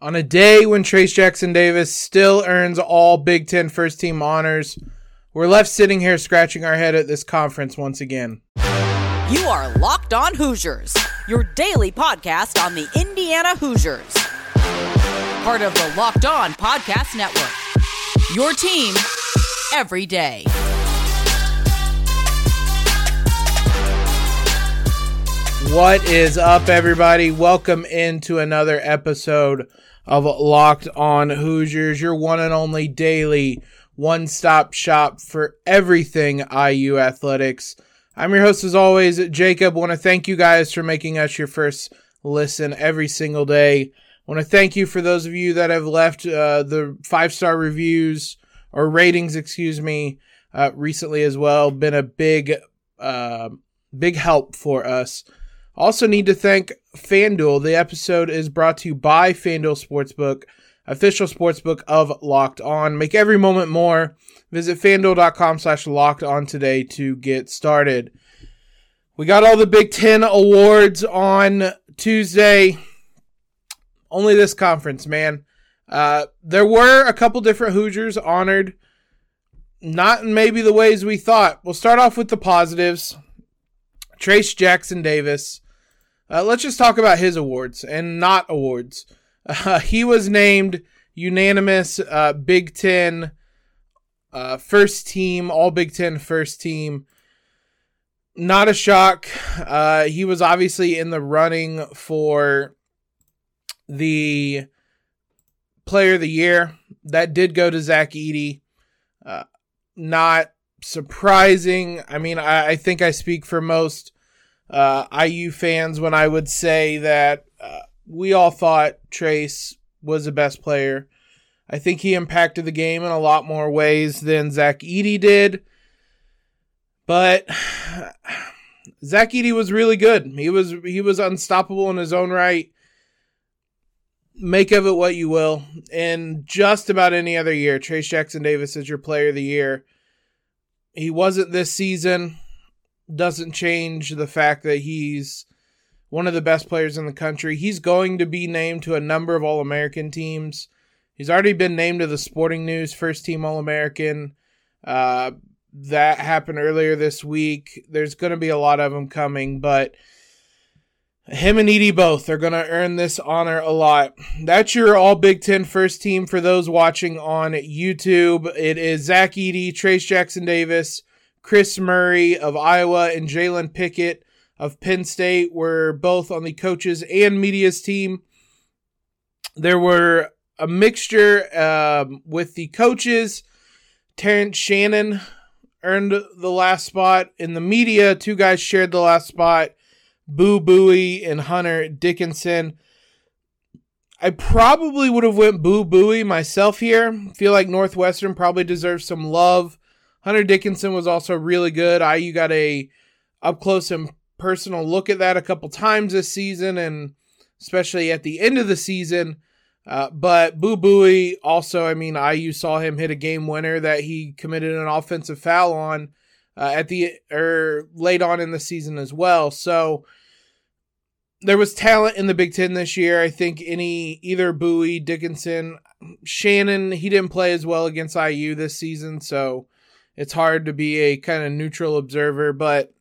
On a day when Trayce Jackson Davis still earns all Big Ten first team honors, we're left sitting here scratching our head at this conference once again. You are Locked On Hoosiers, your daily podcast on the Indiana Hoosiers. Part of the Locked On Podcast Network. Your team every day. What is up, everybody? Welcome into another episode of Locked On Hoosiers, your one and only daily one stop shop for everything IU athletics. I'm your host, as always, Jacob. want to thank you guys for making us your first listen every single day. want to thank you for those of you that have left uh, the five star reviews or ratings, excuse me, uh, recently as well. Been a big, uh, big help for us. Also, need to thank FanDuel. The episode is brought to you by FanDuel Sportsbook, official sportsbook of Locked On. Make every moment more. Visit fanduel.com slash locked on today to get started. We got all the Big Ten awards on Tuesday. Only this conference, man. Uh, there were a couple different Hoosiers honored. Not in maybe the ways we thought. We'll start off with the positives. Trayce Jackson Davis uh, let's just talk about his awards and not awards. Uh, he was named unanimous uh, Big Ten uh, first team, all Big Ten first team. Not a shock. Uh, he was obviously in the running for the player of the year. That did go to Zach Edey. Uh, not surprising. I mean, I, I think I speak for most uh, IU fans when I would say that uh, we all thought Trayce was the best player. I think he impacted the game in a lot more ways than Zach Edey did. But Zach Edey was really good. He was he was unstoppable in his own right. Make of it what you will. In just about any other year, Trayce Jackson Davis is your player of the year. He wasn't this season doesn't change the fact that he's one of the best players in the country. He's going to be named to a number of All American teams. He's already been named to the Sporting News first team All American. Uh, that happened earlier this week. There's going to be a lot of them coming, but him and Edey both are going to earn this honor a lot. That's your All Big Ten first team for those watching on YouTube. It is Zach Edey, Trayce Jackson Davis, Kris Murray of Iowa and Jalen Pickett of Penn State were both on the coaches and media's team. There were a mixture um, with the coaches. Terrence Shannon earned the last spot. In the media, two guys shared the last spot Boo Buie and Hunter Dickinson. I probably would have went Boo Buie myself here. Feel like Northwestern probably deserves some love Hunter Dickinson was also really good. IU got a up close and personal look at that a couple times this season, and especially at the end of the season. Uh, but Boo Buie also, I mean, IU saw him hit a game winner that he committed an offensive foul on uh, at the or er, late on in the season as well. So there was talent in the Big Ten this year. I think any either Buie, Dickinson, Shannon, he didn't play as well against IU this season, so it's hard to be a kind of neutral observer, but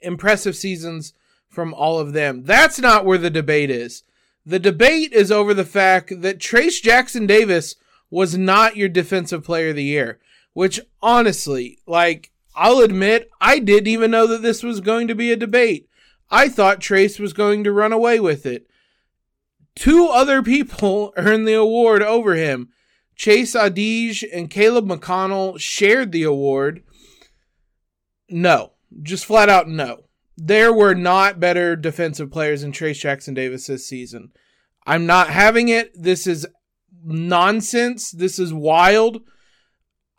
impressive seasons from all of them. That's not where the debate is. The debate is over the fact that Trayce Jackson Davis was not your defensive player of the year, which honestly, like, I'll admit, I didn't even know that this was going to be a debate. I thought Trayce was going to run away with it. Two other people earned the award over him. Chase Audige and Caleb McConnell shared the award. No, just flat out no. There were not better defensive players than Trayce Jackson Davis this season. I'm not having it. This is nonsense. This is wild.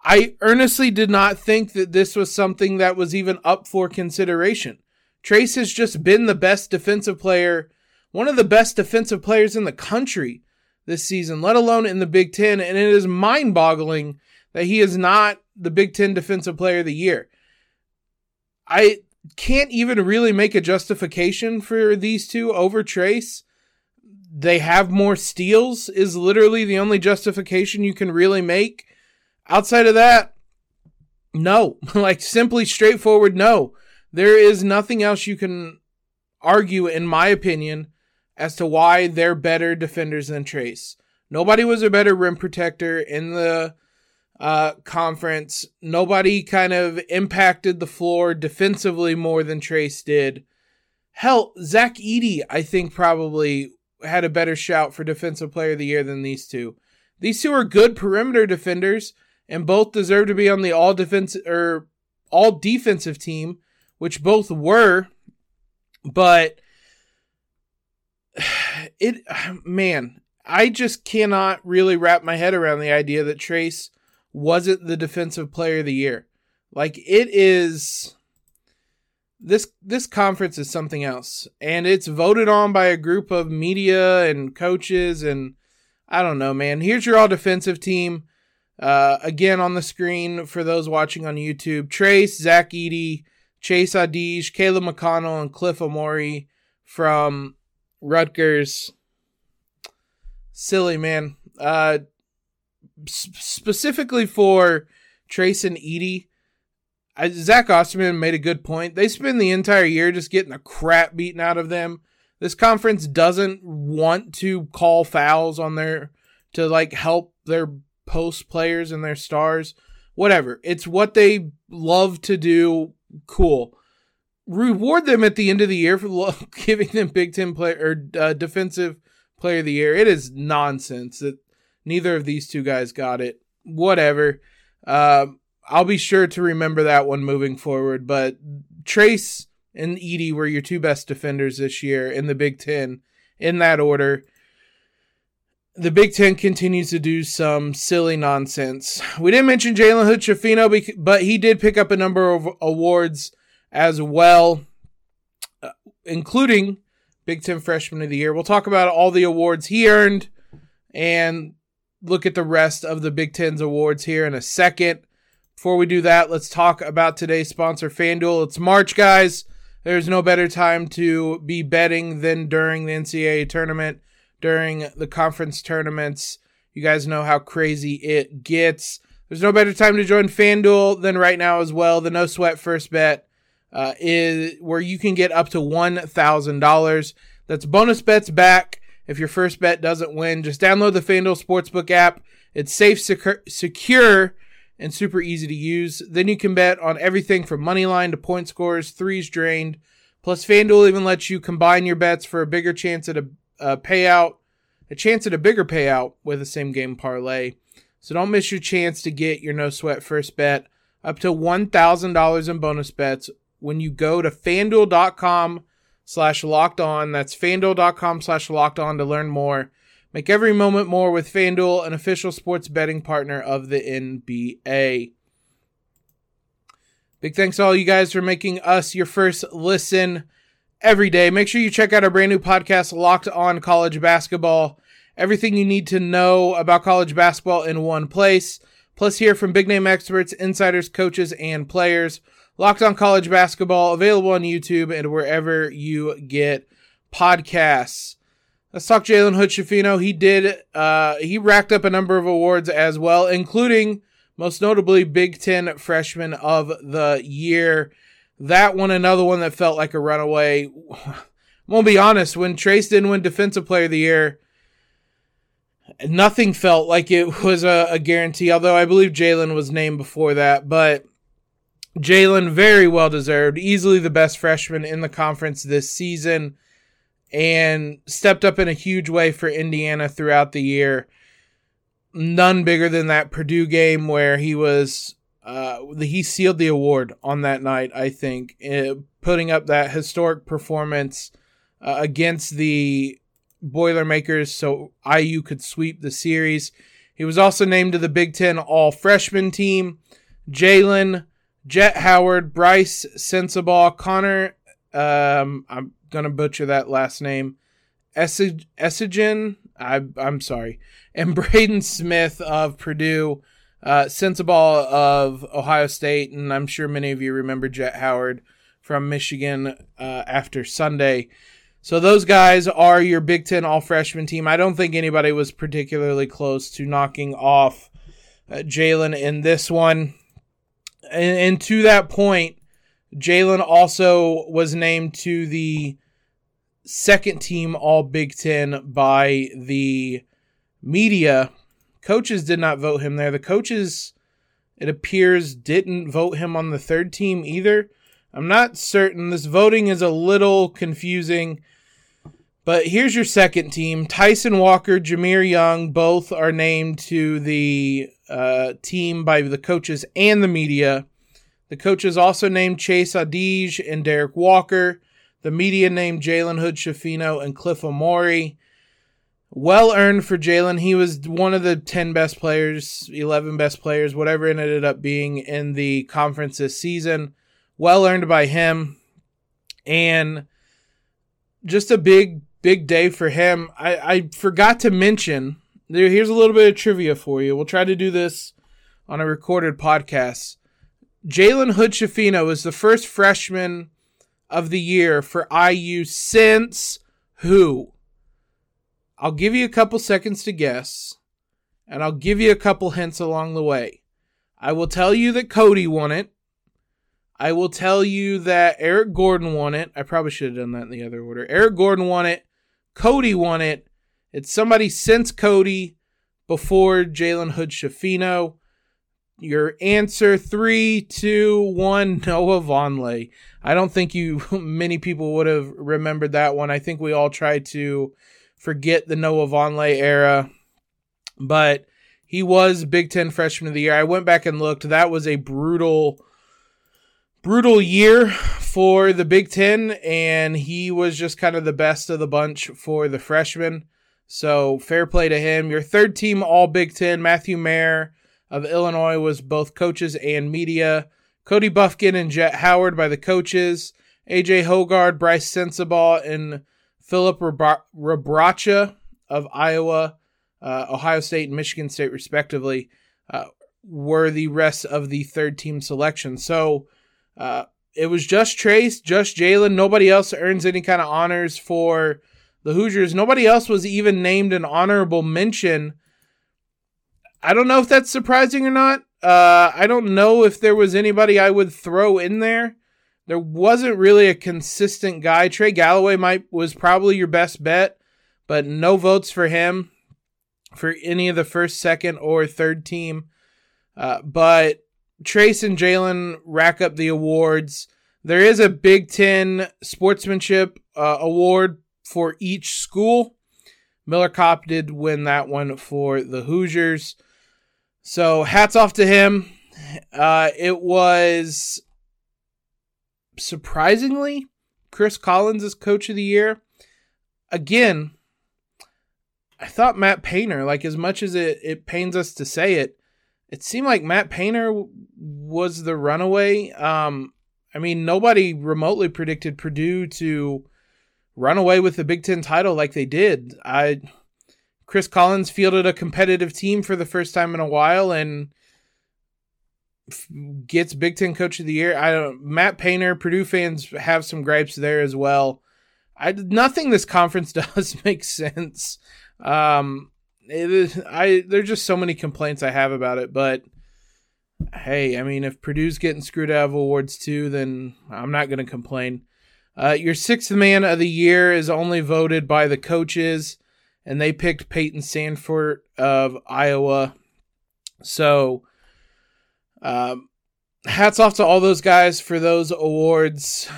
I earnestly did not think that this was something that was even up for consideration. Trayce has just been the best defensive player, one of the best defensive players in the country this season, let alone in the Big Ten. And it is mind boggling that he is not the Big Ten Defensive Player of the Year. I can't even really make a justification for these two over Trayce. they have more steals is literally the only justification you can really make. Outside of that, no. like simply straightforward no. There is nothing else you can argue in my opinion as to why they're better defenders than Trayce. Nobody was a better rim protector in the uh, conference. Nobody kind of impacted the floor defensively more than Trayce did. Hell, Zach Edey, I think, probably had a better shout for Defensive Player of the Year than these two. These two are good perimeter defenders, and both deserve to be on the all defense or all defensive team, which both were. But it, man, I just cannot really wrap my head around the idea that Trayce wasn't the defensive player of the year. Like it is this this conference is something else and it's voted on by a group of media and coaches and I don't know, man. Here's your all defensive team. Uh, again on the screen for those watching on YouTube: Trayce, Zach Edey, Chase Audige, Caleb McConnell, and Cliff Omoruyi from Rutgers. Silly man. Uh, specifically for Trayce and Edey, I, Zach Osterman made a good point. They spend the entire year just getting the crap beaten out of them. This conference doesn't want to call fouls on their to like help their post players and their stars. Whatever. It's what they love to do. Cool. Reward them at the end of the year for giving them Big Ten player or uh, defensive player of the year. It is nonsense that Neither of these two guys got it. Whatever. Uh, I'll be sure to remember that one moving forward. But Trayce and Edey were your two best defenders this year in the Big Ten, in that order. The Big Ten continues to do some silly nonsense. We didn't mention Jalen Hood-Schifino, but he did pick up a number of awards as well, uh, including Big Ten Freshman of the Year. We'll talk about all the awards he earned and look at the rest of the Big Ten's awards here in a second. Before we do that, let's talk about today's sponsor, FanDuel. It's March, guys. There's no better time to be betting than during the NCAA tournament, during the conference tournaments. You guys know how crazy it gets. There's no better time to join FanDuel than right now as well. The no sweat first bet uh, is where you can get up to $1,000. That's bonus bets back if your first bet doesn't win, just download the FanDuel Sportsbook app. It's safe, secure, and super easy to use. Then you can bet on everything from money line to point scores, threes drained. Plus, FanDuel even lets you combine your bets for a bigger chance at a, a payout, a chance at a bigger payout with a same game parlay. So don't miss your chance to get your no sweat first bet up to $1,000 in bonus bets when you go to fanduel.com slash locked on. That's fanduel.com slash locked on to learn more. Make every moment more with FanDuel, an official sports betting partner of the NBA. Big thanks to all you guys for making us your first listen every day. Make sure you check out our brand new podcast, Locked On College Basketball. Everything you need to know about college basketball in one place. Plus, hear from big name experts, insiders, coaches, and players. Locked on College Basketball, available on YouTube and wherever you get podcasts. Let's talk Jalen Hood-Schifino. He did, uh, he racked up a number of awards as well, including most notably Big Ten Freshman of the Year. That one, another one that felt like a runaway. I'm gonna be honest, when Trayce didn't win Defensive Player of the Year, nothing felt like it was a, a guarantee, although I believe Jalen was named before that. But Jalen, very well deserved, easily the best freshman in the conference this season, and stepped up in a huge way for Indiana throughout the year. None bigger than that Purdue game where he was, uh, he sealed the award on that night, I think, uh, putting up that historic performance uh, against the Boilermakers so IU could sweep the series. He was also named to the Big Ten All Freshman team. Jalen Jett Howard, Brice Sensabaugh, Connor, um, I'm gonna butcher that last name, Essegian, I, I'm sorry, and Braden Smith of Purdue, uh, Sensabaugh of Ohio State, and I'm sure many of you remember Jett Howard from Michigan uh, after Sunday. So those guys are your Big Ten all freshman team. I don't think anybody was particularly close to knocking off uh, Jalen in this one. And, and to that point, Jalen also was named to the second team All Big Ten by the media. Coaches did not vote him there. The coaches, it appears, didn't vote him on the third team either. I'm not certain. This voting is a little confusing. But here's your second team Tyson Walker, Jahmir Young, both are named to the uh, team by the coaches and the media. The coaches also named Chase Audige and Derrick Walker. The media named Jalen Hood Schifino and Cliff Omoruyi. Well earned for Jalen. He was one of the 10 best players, 11 best players, whatever it ended up being in the conference this season. Well earned by him. And just a big, big day for him. I, I forgot to mention, here's a little bit of trivia for you. We'll try to do this on a recorded podcast. Jalen Hood Schifino is the first freshman of the year for IU since who? I'll give you a couple seconds to guess, and I'll give you a couple hints along the way. I will tell you that Cody won it. I will tell you that Eric Gordon won it. I probably should have done that in the other order. Eric Gordon won it. Cody won it. It's somebody since Cody before Jalen Hood Schifino. Your answer three, two, one, Noah Vonleh. I don't think you many people would have remembered that one. I think we all tried to forget the Noah Vonleh era, but he was Big Ten Freshman of the Year. I went back and looked. That was a brutal, brutal year for the Big Ten, and he was just kind of the best of the bunch for the freshmen. So fair play to him. Your third team All Big Ten, Matthew Mayer of Illinois was both coaches and media. Kobe Bufkin and Jett Howard by the coaches. AJ Hoggard, Brice Sensabaugh, and Filip Rebraca of Iowa, uh, Ohio State, and Michigan State, respectively, uh, were the rest of the third team selection. So uh, it was just Trayce, just Jalen. Nobody else earns any kind of honors for the Hoosiers. Nobody else was even named an honorable mention I don't know if that's surprising or not. Uh, I don't know if there was anybody I would throw in there. There wasn't really a consistent guy. Trey Galloway might was probably your best bet, but no votes for him for any of the first, second, or third team. Uh, but Trayce and Jalen rack up the awards. There is a Big Ten sportsmanship uh, award for each school. Miller Kopp did win that one for the Hoosiers. So hats off to him. Uh, it was surprisingly Chris Collins is coach of the year. Again, I thought Matt Painter, like as much as it, it pains us to say it, it seemed like Matt Painter was the runaway. Um, I mean, nobody remotely predicted Purdue to run away with the Big Ten title like they did. I Chris Collins fielded a competitive team for the first time in a while and gets Big Ten Coach of the Year. I don't. Matt Painter, Purdue fans have some gripes there as well. I nothing this conference does make sense. Um, it is, I there's just so many complaints I have about it, but hey, I mean, if Purdue's getting screwed out of awards too, then I'm not going to complain. Uh, your sixth man of the year is only voted by the coaches and they picked Payton Sandfort of Iowa. So, um, hats off to all those guys for those awards.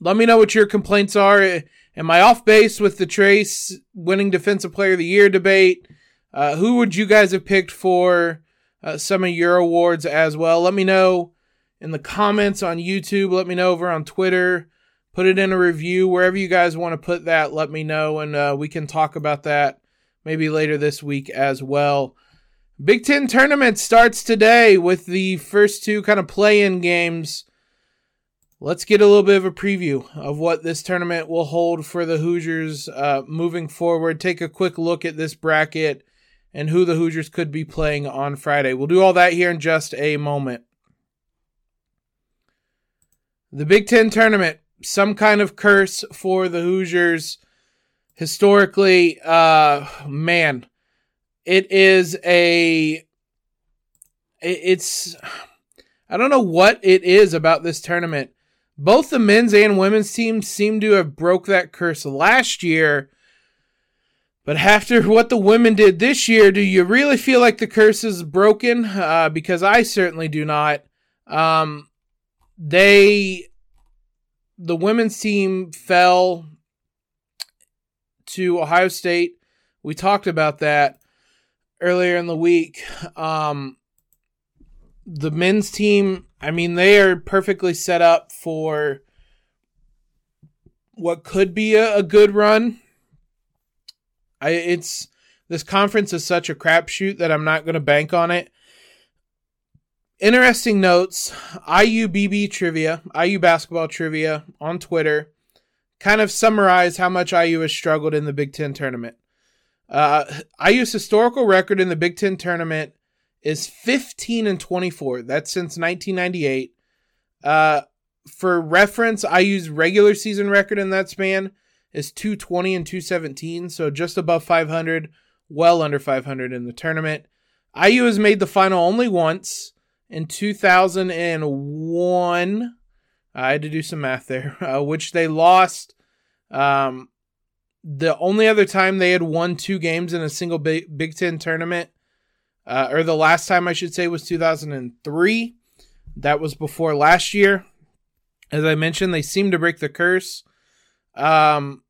Let me know what your complaints are. Am I off base with the Trayce winning Defensive Player of the Year debate? Uh, who would you guys have picked for uh, some of your awards as well? Let me know in the comments on YouTube. Let me know over on Twitter put it in a review wherever you guys want to put that. Let me know, and uh, we can talk about that maybe later this week as well. Big Ten tournament starts today with the first two kind of play-in games. Let's get a little bit of a preview of what this tournament will hold for the Hoosiers uh, moving forward. Take a quick look at this bracket and who the Hoosiers could be playing on Friday. We'll do all that here in just a moment. The Big Ten tournament some kind of curse for the Hoosiers. Historically, uh, man, it is a, it's, I don't know what it is about this tournament. Both the men's and women's teams seem to have broke that curse last year. But after what the women did this year, do you really feel like the curse is broken? Uh, because I certainly do not. Um, they, the women's team fell to Ohio State. We talked about that earlier in the week. Um, the men's team, I mean, they are perfectly set up for what could be a, a good run. I it's this conference is such a crapshoot that I'm not going to bank on it. Interesting notes: IUBB trivia, IU basketball trivia on Twitter, kind of summarize how much IU has struggled in the Big Ten tournament. Uh, IU's historical record in the Big Ten tournament is 15 and 24. That's since 1998. Uh, for reference, IU's regular season record in that span is 220 and 217, so just above 500, well under 500 in the tournament. IU has made the final only once in 2001. I had to do some math there, uh, which they lost. Um, the only other time they had won two games in a single Big, Big Ten tournament uh, or the last time I should say was 2003. That was before last year. As I mentioned, they seem to break the curse. Um,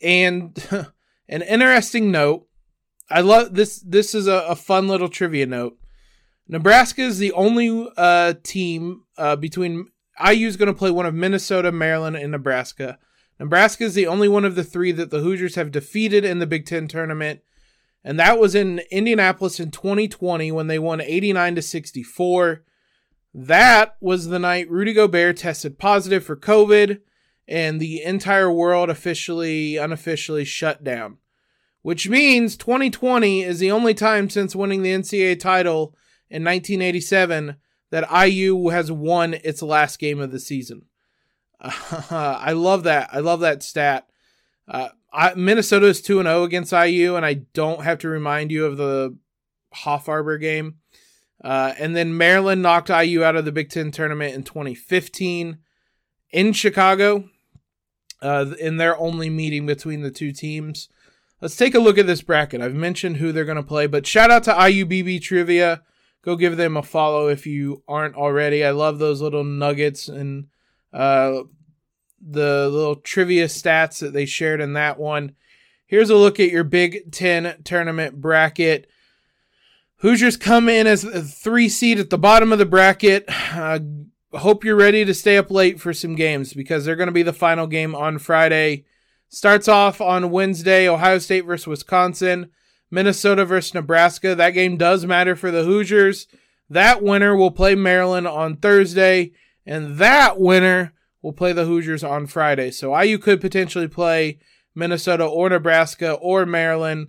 and an interesting note. I love this. This is a, a fun little trivia note. Nebraska is the only uh, team uh, between IU is going to play one of Minnesota, Maryland, and Nebraska. Nebraska is the only one of the three that the Hoosiers have defeated in the Big Ten tournament and that was in Indianapolis in 2020 when they won 89 to 64. That was the night Rudy Gobert tested positive for COVID and the entire world officially, unofficially shut down. Which means 2020 is the only time since winning the NCAA title in 1987 that IU has won its last game of the season. Uh, I love that. I love that stat. Uh, I, Minnesota is 2 0 against IU, and I don't have to remind you of the Hoffarber game. Uh, and then Maryland knocked IU out of the Big Ten tournament in 2015 in Chicago uh, in their only meeting between the two teams. Let's take a look at this bracket. I've mentioned who they're going to play, but shout out to IUBB Trivia. Go give them a follow if you aren't already. I love those little nuggets and uh, the little trivia stats that they shared in that one. Here's a look at your Big Ten tournament bracket. Hoosiers come in as a three seed at the bottom of the bracket. Uh, hope you're ready to stay up late for some games because they're going to be the final game on Friday. Starts off on Wednesday Ohio State versus Wisconsin, Minnesota versus Nebraska. That game does matter for the Hoosiers. That winner will play Maryland on Thursday, and that winner will play the Hoosiers on Friday. So IU could potentially play Minnesota or Nebraska or Maryland.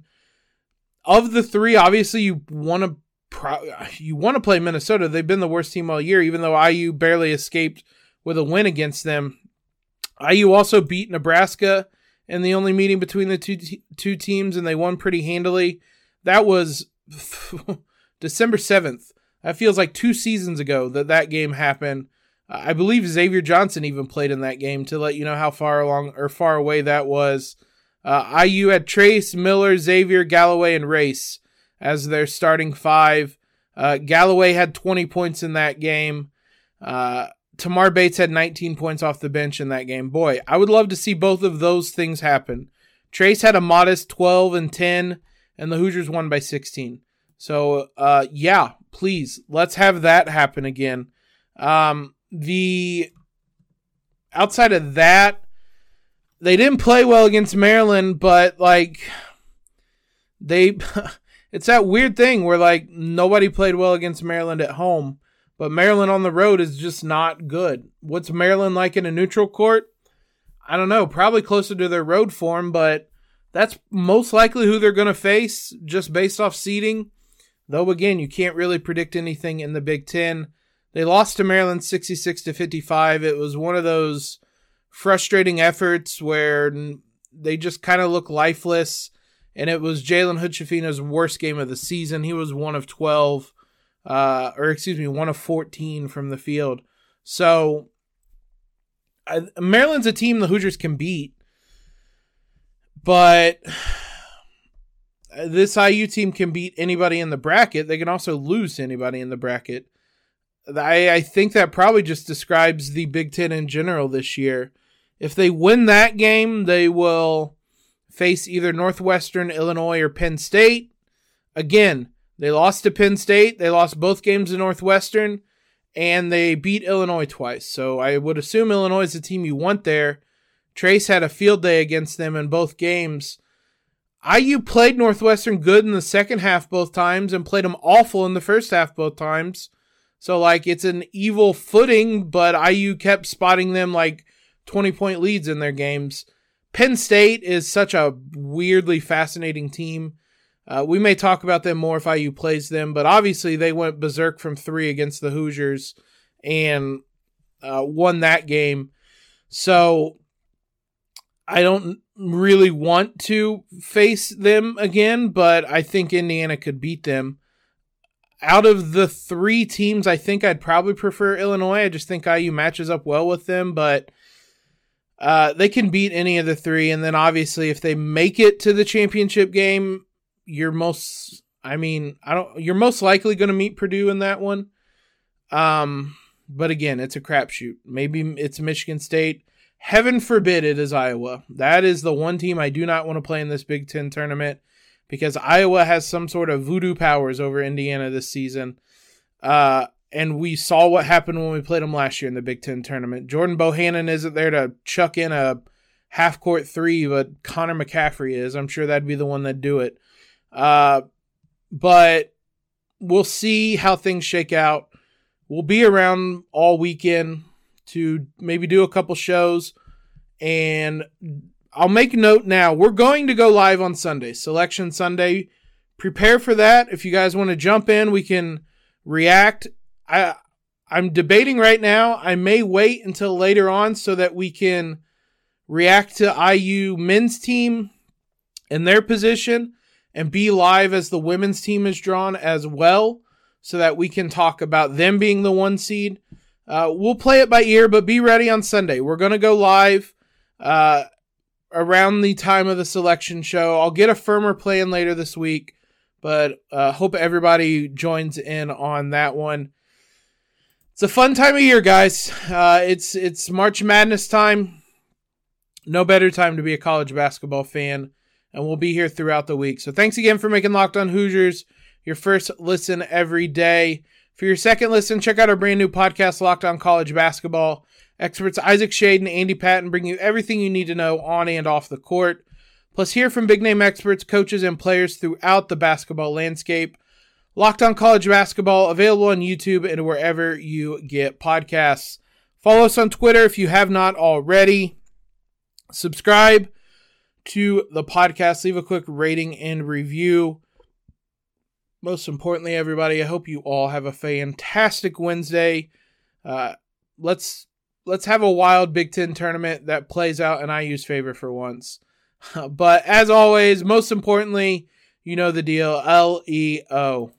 Of the three, obviously you want to pro- you want to play Minnesota. They've been the worst team all year, even though IU barely escaped with a win against them. IU also beat Nebraska in the only meeting between the two t- two teams, and they won pretty handily. That was December seventh. That feels like two seasons ago that that game happened. I believe Xavier Johnson even played in that game to let you know how far along or far away that was. Uh, IU had Trayce, Miller, Xavier, Galloway, and Race as their starting five. Uh, Galloway had 20 points in that game. Uh, Tamar Bates had 19 points off the bench in that game. Boy, I would love to see both of those things happen. Trayce had a modest 12 and 10, and the Hoosiers won by 16. So, uh, yeah, please, let's have that happen again. Um, the outside of that, they didn't play well against Maryland, but like they it's that weird thing where like nobody played well against Maryland at home, but Maryland on the road is just not good. What's Maryland like in a neutral court? I don't know, probably closer to their road form, but that's most likely who they're going to face just based off seeding. Though again, you can't really predict anything in the Big 10. They lost to Maryland 66 to 55. It was one of those frustrating efforts where they just kind of look lifeless. And it was Jalen Hood worst game of the season. He was one of 12, uh, or excuse me, one of 14 from the field. So I, Maryland's a team the Hoosiers can beat, but this IU team can beat anybody in the bracket. They can also lose anybody in the bracket. I, I think that probably just describes the Big Ten in general this year. If they win that game, they will face either Northwestern, Illinois, or Penn State. Again, they lost to Penn State. They lost both games to Northwestern, and they beat Illinois twice. So I would assume Illinois is the team you want there. Trayce had a field day against them in both games. IU played Northwestern good in the second half both times and played them awful in the first half both times. So like it's an evil footing, but IU kept spotting them like 20 point leads in their games. Penn State is such a weirdly fascinating team. Uh, we may talk about them more if IU plays them, but obviously they went berserk from three against the Hoosiers and uh, won that game. So I don't really want to face them again, but I think Indiana could beat them out of the three teams, I think I'd probably prefer Illinois. I just think IU matches up well with them, but uh, they can beat any of the three. And then obviously, if they make it to the championship game, you're most, I mean, I don't, you're most likely going to meet Purdue in that one. Um, but again, it's a crapshoot. Maybe it's Michigan State. Heaven forbid it is Iowa. That is the one team I do not want to play in this Big Ten tournament because Iowa has some sort of voodoo powers over Indiana this season. Uh, and we saw what happened when we played them last year in the Big Ten tournament. Jordan Bohannon isn't there to chuck in a half court three, but Connor McCaffery is. I'm sure that'd be the one that'd do it. Uh, but we'll see how things shake out. We'll be around all weekend to maybe do a couple shows and I'll make a note now. We're going to go live on Sunday, Selection Sunday. Prepare for that. If you guys want to jump in, we can react. I I'm debating right now. I may wait until later on so that we can react to IU men's team and their position and be live as the women's team is drawn as well so that we can talk about them being the one seed. Uh, we'll play it by ear, but be ready on Sunday. We're going to go live. Uh, around the time of the selection show. I'll get a firmer plan later this week, but uh, hope everybody joins in on that one. It's a fun time of year, guys. Uh, it's it's March Madness time. No better time to be a college basketball fan, and we'll be here throughout the week. So thanks again for making Locked On Hoosiers your first listen every day. For your second listen, check out our brand new podcast, Locked On College Basketball. Experts Isaac Shade and Andy Patton bring you everything you need to know on and off the court. Plus, hear from big name experts, coaches, and players throughout the basketball landscape. Locked on College Basketball, available on YouTube and wherever you get podcasts. Follow us on Twitter if you have not already. Subscribe to the podcast. Leave a quick rating and review. Most importantly, everybody, I hope you all have a fantastic Wednesday. Uh, let's let's have a wild Big Ten tournament that plays out in IU's favor for once. but as always, most importantly, you know the deal. L E O.